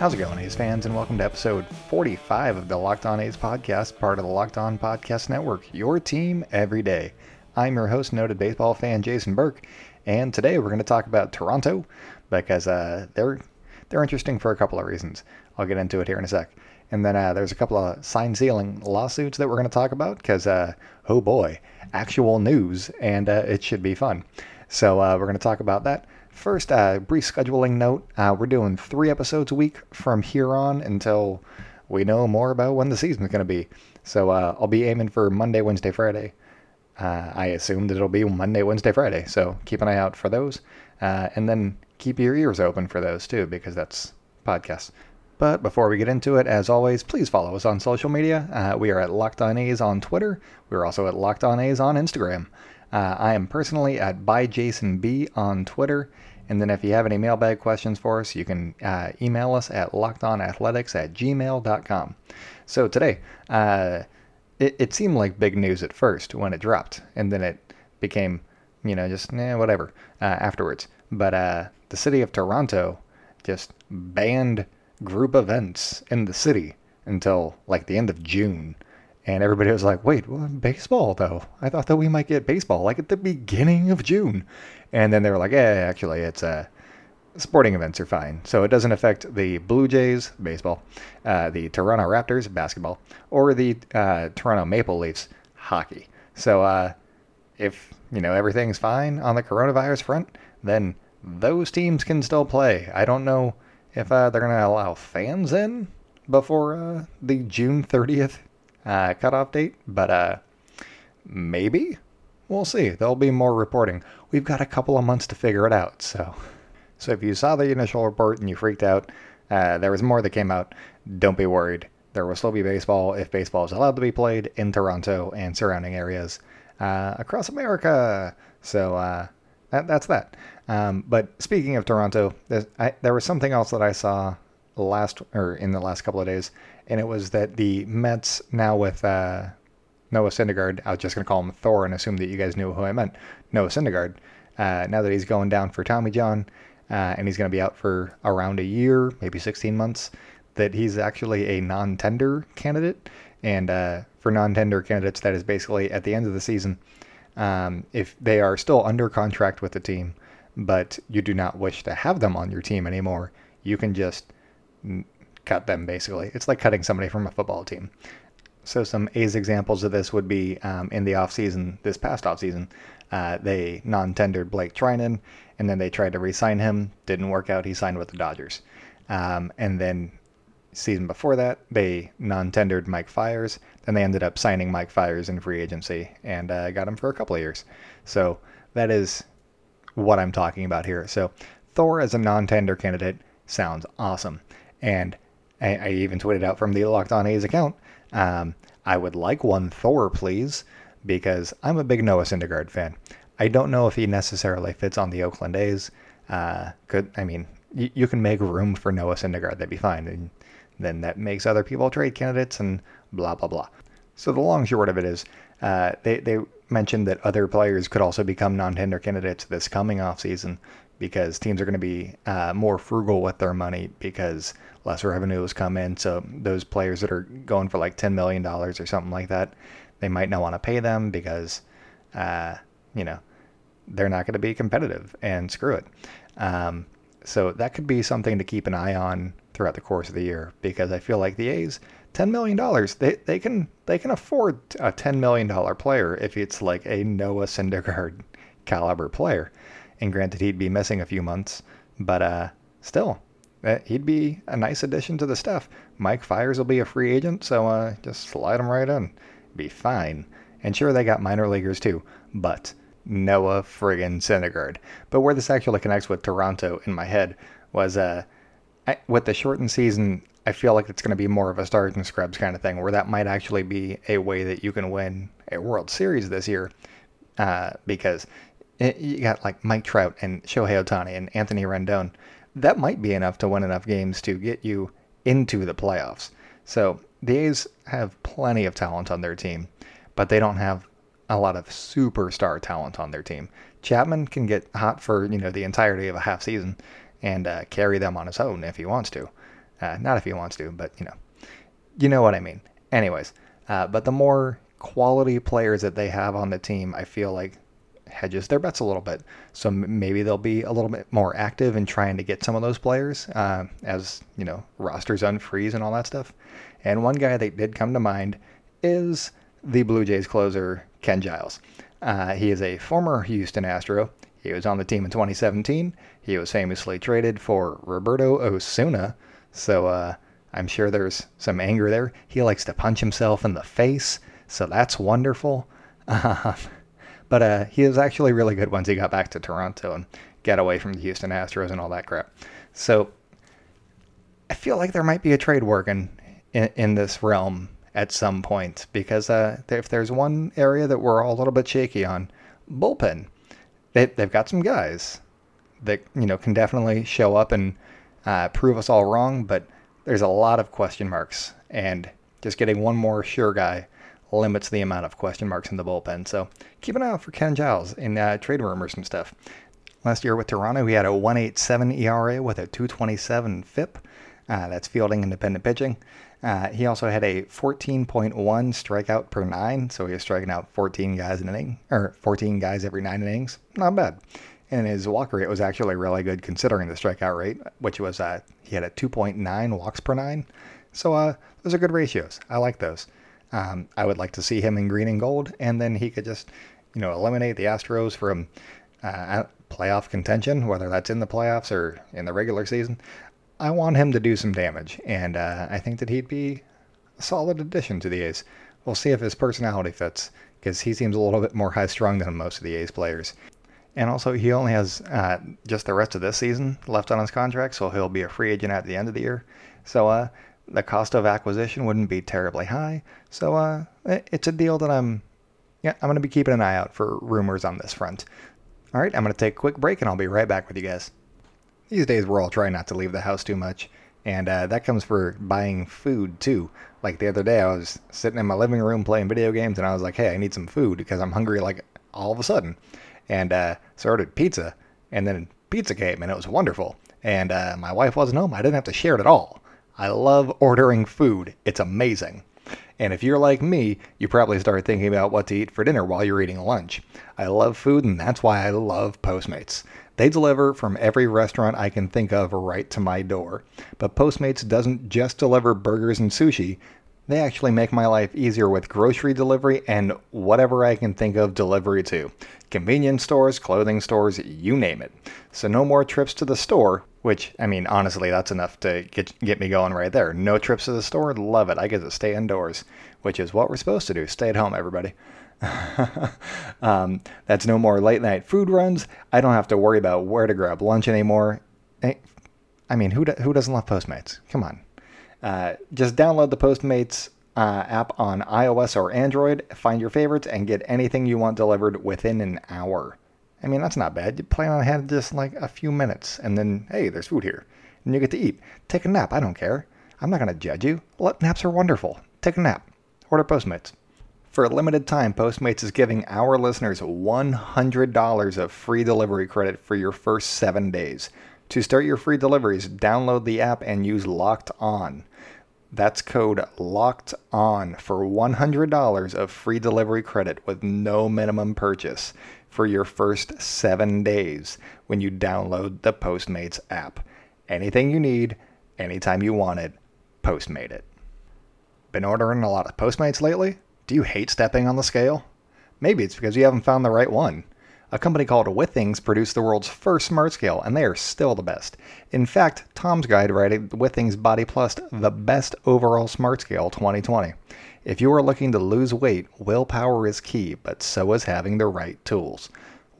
How's it going, A's fans, and welcome to episode 45 of the Locked On A's podcast, part of the Locked On Podcast Network, your team every day. I'm your host, noted baseball fan Jason Burke, and today we're going to talk about Toronto because uh, they're they're interesting for a couple of reasons. I'll get into it here in a sec. And then uh, there's a couple of sign stealing lawsuits that we're going to talk about because, uh, oh boy, actual news, and uh, it should be fun. So uh, we're going to talk about that. First, uh, brief scheduling note uh, we're doing three episodes a week from here on until we know more about when the season's going to be. So uh, I'll be aiming for Monday, Wednesday, Friday. Uh, I assume that it'll be Monday, Wednesday, Friday. So keep an eye out for those. Uh, and then keep your ears open for those too, because that's podcasts. But before we get into it, as always, please follow us on social media. Uh, we are at Locked On A's on Twitter. We're also at Locked On A's on Instagram. Uh, I am personally at ByJasonB on Twitter. And then if you have any mailbag questions for us, you can uh, email us at lockedonathletics at gmail.com. So today, uh, it, it seemed like big news at first when it dropped, and then it became, you know, just eh, whatever uh, afterwards. But uh, the city of Toronto just banned group events in the city until like the end of June. And everybody was like, wait, well, baseball though? I thought that we might get baseball like at the beginning of June. And then they were like, yeah, actually, it's uh, sporting events are fine. So it doesn't affect the Blue Jays, baseball, uh, the Toronto Raptors, basketball, or the uh, Toronto Maple Leafs, hockey. So uh, if, you know, everything's fine on the coronavirus front, then those teams can still play. I don't know if uh, they're going to allow fans in before uh, the June 30th uh, cutoff date, but uh, maybe we'll see. There'll be more reporting. We've got a couple of months to figure it out. So, so if you saw the initial report and you freaked out, uh, there was more that came out. Don't be worried. There will still be baseball if baseball is allowed to be played in Toronto and surrounding areas uh, across America. So uh, that, that's that. Um, but speaking of Toronto, I, there was something else that I saw last or in the last couple of days, and it was that the Mets now with uh, Noah Syndergaard, I was just going to call him Thor and assume that you guys knew who I meant. Noah Syndergaard. Uh, now that he's going down for Tommy John, uh, and he's going to be out for around a year, maybe 16 months, that he's actually a non-tender candidate. And uh, for non-tender candidates, that is basically at the end of the season, um, if they are still under contract with the team, but you do not wish to have them on your team anymore, you can just cut them basically. It's like cutting somebody from a football team. So some A's examples of this would be um, in the offseason, this past offseason, uh, they non-tendered Blake Treinen, and then they tried to re-sign him. Didn't work out. He signed with the Dodgers. Um, and then season before that, they non-tendered Mike Fiers. Then they ended up signing Mike Fiers in free agency and uh, got him for a couple of years. So that is what I'm talking about here. So Thor as a non-tender candidate sounds awesome. And I, I even tweeted out from the Locked On A's account. Um, I would like one Thor, please, because I'm a big Noah Syndergaard fan. I don't know if he necessarily fits on the Oakland A's. Uh, could I mean y- you can make room for Noah Syndergaard, that'd be fine, and then that makes other people trade candidates and blah blah blah. So the long short of it is, uh, they they mentioned that other players could also become non-tender candidates this coming offseason because teams are going to be uh, more frugal with their money because less revenues come in. So those players that are going for like $10 million or something like that, they might not want to pay them because, uh, you know, they're not going to be competitive and screw it. Um, so that could be something to keep an eye on throughout the course of the year because I feel like the A's, ten million dollars, they they can they can afford a ten million dollar player if it's like a Noah Syndergaard caliber player. And granted, he'd be missing a few months, but uh, still, uh, he'd be a nice addition to the staff. Mike Fiers will be a free agent, so uh, just slide him right in. Be fine. And sure, they got minor leaguers too, but Noah friggin' Syndergaard. But where this actually connects with Toronto in my head was uh, I, with the shortened season, I feel like it's going to be more of a stars and scrubs kind of thing, where that might actually be a way that you can win a World Series this year, uh, because you got like Mike Trout and Shohei Ohtani and Anthony Rendon. That might be enough to win enough games to get you into the playoffs. So the A's have plenty of talent on their team, but they don't have a lot of superstar talent on their team. Chapman can get hot for you know the entirety of a half season and uh, carry them on his own if he wants to. Uh, not if he wants to, but you know, you know what I mean. Anyways, uh, but the more quality players that they have on the team, I feel like hedges their bets a little bit. So maybe they'll be a little bit more active in trying to get some of those players uh, as you know rosters unfreeze and all that stuff. And one guy that did come to mind is the Blue Jays closer Ken Giles. Uh, he is a former Houston Astro. He was on the team in 2017. He was famously traded for Roberto Osuna. So uh, I'm sure there's some anger there. He likes to punch himself in the face. So that's wonderful. But uh, he was actually really good once he got back to Toronto and got away from the Houston Astros and all that crap. So I feel like there might be a trade working in, in this realm at some point because uh, if there's one area that we're all a little bit shaky on, bullpen. They, they've got some guys that you know can definitely show up and uh, prove us all wrong, but there's a lot of question marks, and just getting one more sure guy limits the amount of question marks in the bullpen. So keep an eye out for Ken Giles in uh, trade rumors and stuff. Last year with Toronto, he had a 1.87 ERA with a 2.27 FIP. Uh, that's fielding independent pitching. Uh, he also had a 14.1 strikeout per nine, so he was striking out 14 guys an inning, or 14 guys every nine innings. Not bad. And his walk rate was actually really good considering the strikeout rate, which was uh, he had a 2.9 walks per nine. So uh, those are good ratios. I like those. Um, I would like to see him in green and gold, and then he could just, you know, eliminate the Astros from uh, playoff contention, whether that's in the playoffs or in the regular season. I want him to do some damage, and uh, I think that he'd be a solid addition to the A's. We'll see if his personality fits, because he seems a little bit more high strung than most of the A's players. And also, he only has uh, just the rest of this season left on his contract, so he'll be a free agent at the end of the year. So, uh, the cost of acquisition wouldn't be terribly high. So uh, it's a deal that I'm yeah I'm going to be keeping an eye out for rumors on this front. All right, I'm going to take a quick break and I'll be right back with you guys. These days we're all trying not to leave the house too much, and uh, that comes for buying food too. Like the other day, I was sitting in my living room playing video games, and I was like, "Hey, I need some food because I'm hungry." Like all of a sudden, and uh, so I ordered pizza, and then pizza came, and it was wonderful. And uh, my wife wasn't home; I didn't have to share it at all. I love ordering food. It's amazing. And if you're like me, you probably start thinking about what to eat for dinner while you're eating lunch. I love food, and that's why I love Postmates. They deliver from every restaurant I can think of right to my door. But Postmates doesn't just deliver burgers and sushi, they actually make my life easier with grocery delivery and whatever I can think of delivery to. Convenience stores, clothing stores, you name it. So no more trips to the store, which I mean honestly that's enough to get get me going right there. No trips to the store, love it. I get to stay indoors, which is what we're supposed to do. Stay at home everybody. um, that's no more late night food runs. I don't have to worry about where to grab lunch anymore. Eh, I mean, who, do, who doesn't love Postmates? Come on. Uh, just download the Postmates uh, app on iOS or Android, find your favorites, and get anything you want delivered within an hour. I mean, that's not bad. You plan on having just like a few minutes, and then, hey, there's food here. And you get to eat. Take a nap. I don't care. I'm not going to judge you. Naps are wonderful. Take a nap. Order Postmates. For a limited time, Postmates is giving our listeners $100 of free delivery credit for your first seven days. To start your free deliveries, download the app and use Locked On. That's code LOCKED ON for $100 of free delivery credit with no minimum purchase for your first seven days when you download the Postmates app. Anything you need, anytime you want it, Postmate it. Been ordering a lot of Postmates lately? Do you hate stepping on the scale? Maybe it's because you haven't found the right one. A company called Withings produced the world's first smart scale, and they are still the best. In fact, Tom's Guide rated Withings Body Plus the best overall smart scale 2020. If you are looking to lose weight, willpower is key, but so is having the right tools.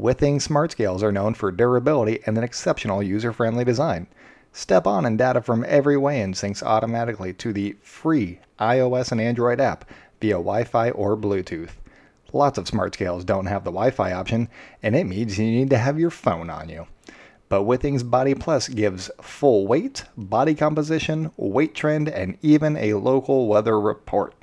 Withings smart scales are known for durability and an exceptional user friendly design. Step on and data from every weigh-in syncs automatically to the free iOS and Android app via Wi Fi or Bluetooth. Lots of smart scales don't have the Wi Fi option, and it means you need to have your phone on you. But Withings Body Plus gives full weight, body composition, weight trend, and even a local weather report.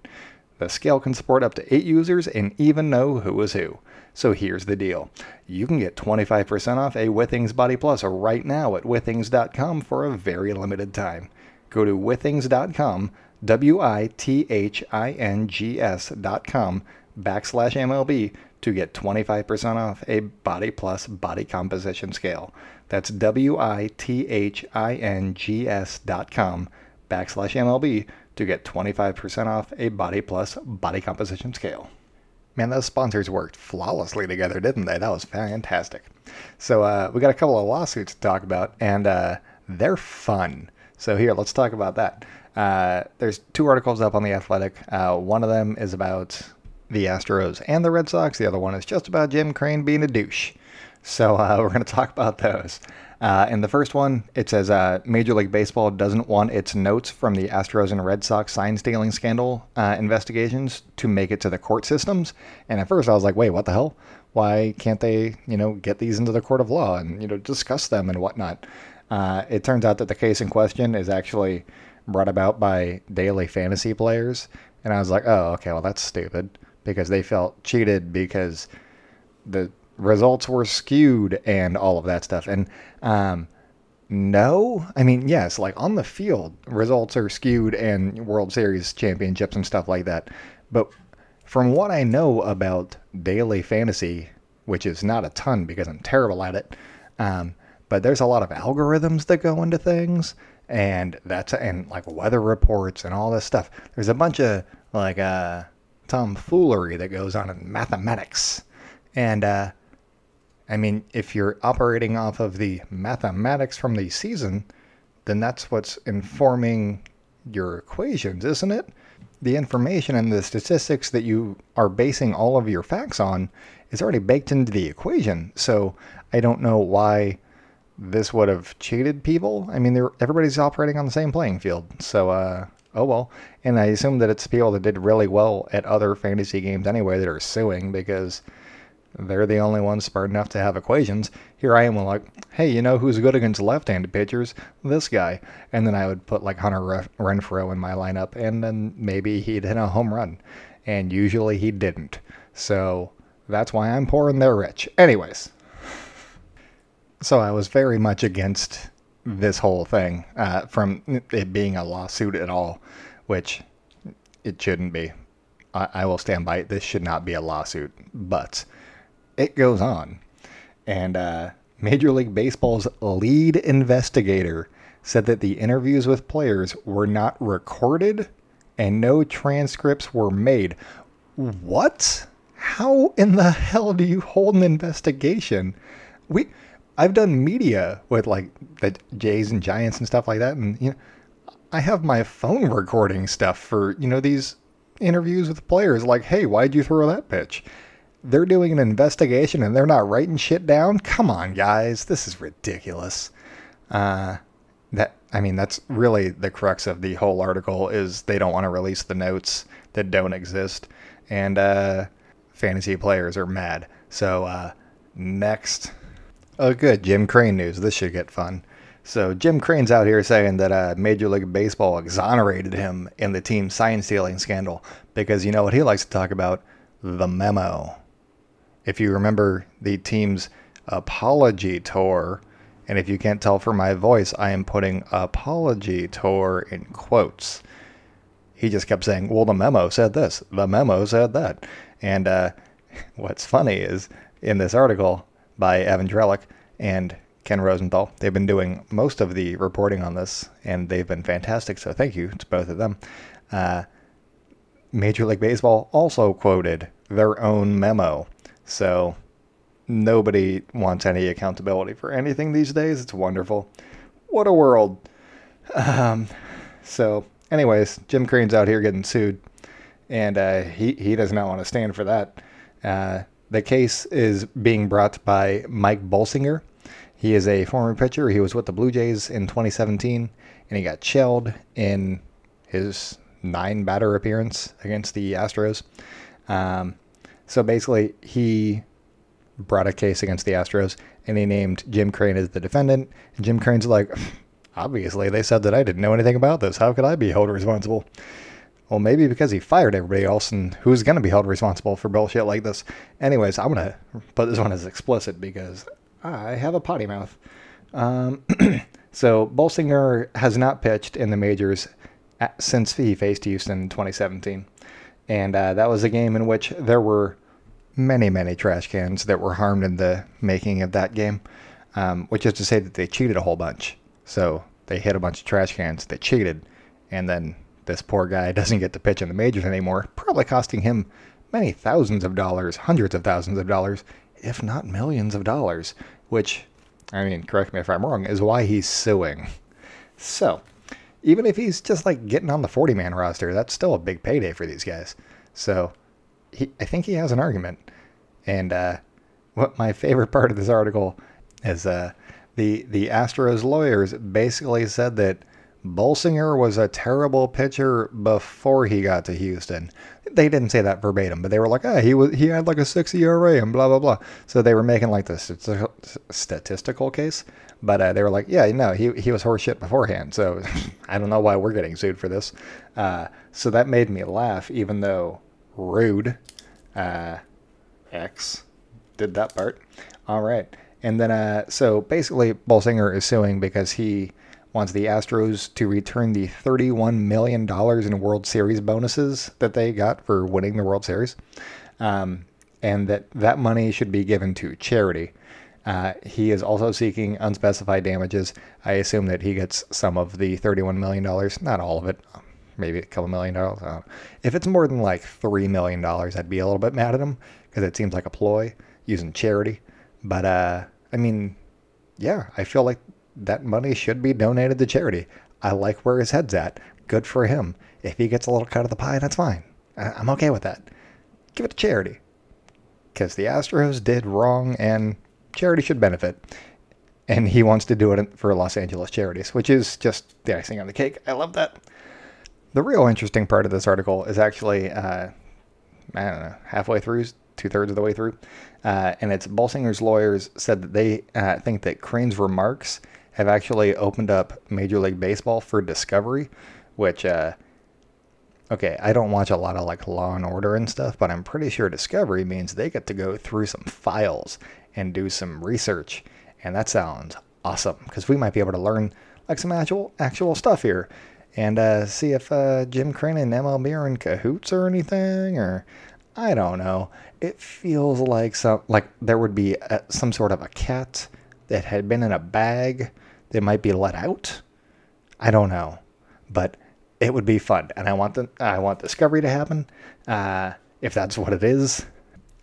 The scale can support up to 8 users and even know who is who. So here's the deal. You can get 25% off a Withings Body Plus right now at withings.com for a very limited time. go to withings.com, W I T H I N G S.com backslash MLB to get 25% off a Body Plus body composition scale. That's W I T H I N G S dot com backslash MLB to get 25% off a Body Plus body composition scale. Man, those sponsors worked flawlessly together, didn't they? That was fantastic. So, uh, we got a couple of lawsuits to talk about, and uh, they're fun. So, here, let's talk about that. Uh, there's two articles up on The Athletic. Uh, one of them is about the Astros and the Red Sox, the other one is just about Jim Crane being a douche. So, uh, we're going to talk about those. Uh, in the first one, it says uh, Major League Baseball doesn't want its notes from the Astros and Red Sox sign stealing scandal uh, investigations to make it to the court systems. And at first, I was like, wait, what the hell? Why can't they, you know, get these into the court of law and you know discuss them and whatnot? Uh, it turns out that the case in question is actually brought about by daily fantasy players, and I was like, oh, okay, well that's stupid because they felt cheated because the results were skewed and all of that stuff. And um, no, I mean, yes, like on the field, results are skewed and World Series championships and stuff like that. But from what I know about daily fantasy, which is not a ton because I'm terrible at it, um, but there's a lot of algorithms that go into things. And that's and like weather reports and all this stuff. There's a bunch of like uh, tomfoolery that goes on in mathematics, and uh, I mean, if you're operating off of the mathematics from the season, then that's what's informing your equations, isn't it? The information and the statistics that you are basing all of your facts on is already baked into the equation. So I don't know why this would have cheated people. I mean, everybody's operating on the same playing field. So, uh, oh well. And I assume that it's people that did really well at other fantasy games anyway that are suing because they're the only ones smart enough to have equations. Here I am, like, hey, you know who's good against left-handed pitchers? This guy. And then I would put like Hunter Renfroe in my lineup, and then maybe he'd hit a home run. And usually he didn't. So that's why I'm poor and they're rich. Anyways. So I was very much against this whole thing uh, from it being a lawsuit at all, which it shouldn't be. I, I will stand by it. This should not be a lawsuit. But it goes on. And uh, Major League Baseball's lead investigator said that the interviews with players were not recorded and no transcripts were made. What? How in the hell do you hold an investigation? We I've done media with like the Jays and Giants and stuff like that and you know I have my phone recording stuff for, you know, these interviews with players like, "Hey, why'd you throw that pitch?" they're doing an investigation and they're not writing shit down. Come on, guys, this is ridiculous. Uh, that I mean, that's really the crux of the whole article is they don't want to release the notes that don't exist, and uh, fantasy players are mad. So uh, next, oh good, Jim Crane news. This should get fun. So Jim Crane's out here saying that uh, Major League Baseball exonerated him in the team sign stealing scandal because you know what he likes to talk about? The memo if you remember the team's apology tour, and if you can't tell from my voice, I am putting apology tour in quotes. He just kept saying, Well, the memo said this, the memo said that. And uh, what's funny is in this article by Evan Drellich and Ken Rosenthal, they've been doing most of the reporting on this, and they've been fantastic. So thank you to both of them. Uh, Major League Baseball also quoted their own memo so nobody wants any accountability for anything these days. It's wonderful. What a world. Um, so, anyways, Jim Crane's out here getting sued, and uh, he he does not want to stand for that. Uh, the case is being brought by Mike Bolsinger. He is a former pitcher. He was with the Blue Jays in 2017, and he got shelled in his nine batter appearance against the Astros. Um, so basically, he brought a case against the Astros and he named Jim Crane as the defendant. And Jim Crane's like, obviously, they said that I didn't know anything about this. How could I be held responsible? Well, maybe because he fired everybody else and who's going to be held responsible for bullshit like this. Anyways, I'm going to put this one as explicit because I have a potty mouth. Um, So Bolsinger has not pitched in the majors at, since he faced Houston in 2017. And uh, that was a game in which there were many, many trash cans that were harmed in the making of that game, um, which is to say that they cheated a whole bunch. So they hit a bunch of trash cans, they cheated, and then this poor guy doesn't get to pitch in the majors anymore, probably costing him many thousands of dollars, hundreds of thousands of dollars, if not millions of dollars, which I mean, correct me if I'm wrong, is why he's suing. So, even if he's just like getting on the 40 man roster, that's still a big payday for these guys. So, he, I think he has an argument. And uh, what my favorite part of this article is uh, the the Astros lawyers basically said that Bolsinger was a terrible pitcher before he got to Houston. They didn't say that verbatim, but they were like, "Ah, he was he had like a six ERA and blah blah blah." So they were making like the statistical case, but uh, they were like, "Yeah, no, he he was horseshit beforehand." So I don't know why we're getting sued for this. Uh, so that made me laugh, even though rude uh, X did that part. All right, and then uh, so basically, Bolsinger is suing because he wants the Astros to return the $31 million in World Series bonuses that they got for winning the World Series, um, and that that money should be given to charity. Uh, he is also seeking unspecified damages. I assume that he gets some of the $31 million, not all of it, maybe a couple million dollars. If it's more than like $3 million, I'd be a little bit mad at him because it seems like a ploy using charity. But, uh, I mean, yeah, I feel like that money should be donated to charity. I like where his head's at. Good for him. If he gets a little cut of the pie, that's fine. I'm okay with that. Give it to charity. Because the Astros did wrong and charity should benefit. And he wants to do it for Los Angeles charities, which is just the icing on the cake. I love that. The real interesting part of this article is actually, uh, I don't know, halfway through, two thirds of the way through. Uh, and it's Bolsinger's lawyers said that they uh, think that Crane's remarks have actually opened up Major League Baseball for Discovery, which, uh, okay, I don't watch a lot of like Law and Order and stuff, but I'm pretty sure Discovery means they get to go through some files and do some research, and that sounds awesome because we might be able to learn like some actual actual stuff here, and uh, see if uh, Jim Crane and MLB are in cahoots or anything, or I don't know. It feels like some like there would be a, some sort of a cat that had been in a bag they might be let out. I don't know, but it would be fun, and I want the I want Discovery to happen. Uh, if that's what it is,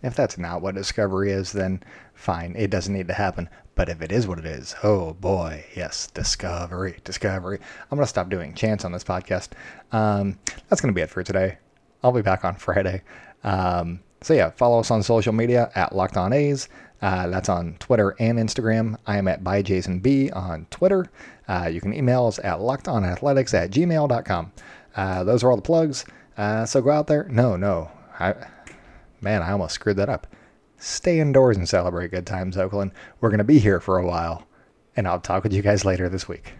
if that's not what Discovery is, then fine, it doesn't need to happen. But if it is what it is, oh boy, yes, Discovery, Discovery. I'm gonna stop doing chants on this podcast. Um, that's gonna be it for today. I'll be back on Friday. Um, so yeah, follow us on social media at Locked On A's. Uh, that's on Twitter and Instagram. I am at byjasonb on Twitter. Uh, you can email us at lockedonathletics at gmail.com. Uh, those are all the plugs. Uh, so go out there. No, no. I, man, I almost screwed that up. Stay indoors and celebrate good times, Oakland. We're going to be here for a while. And I'll talk with you guys later this week.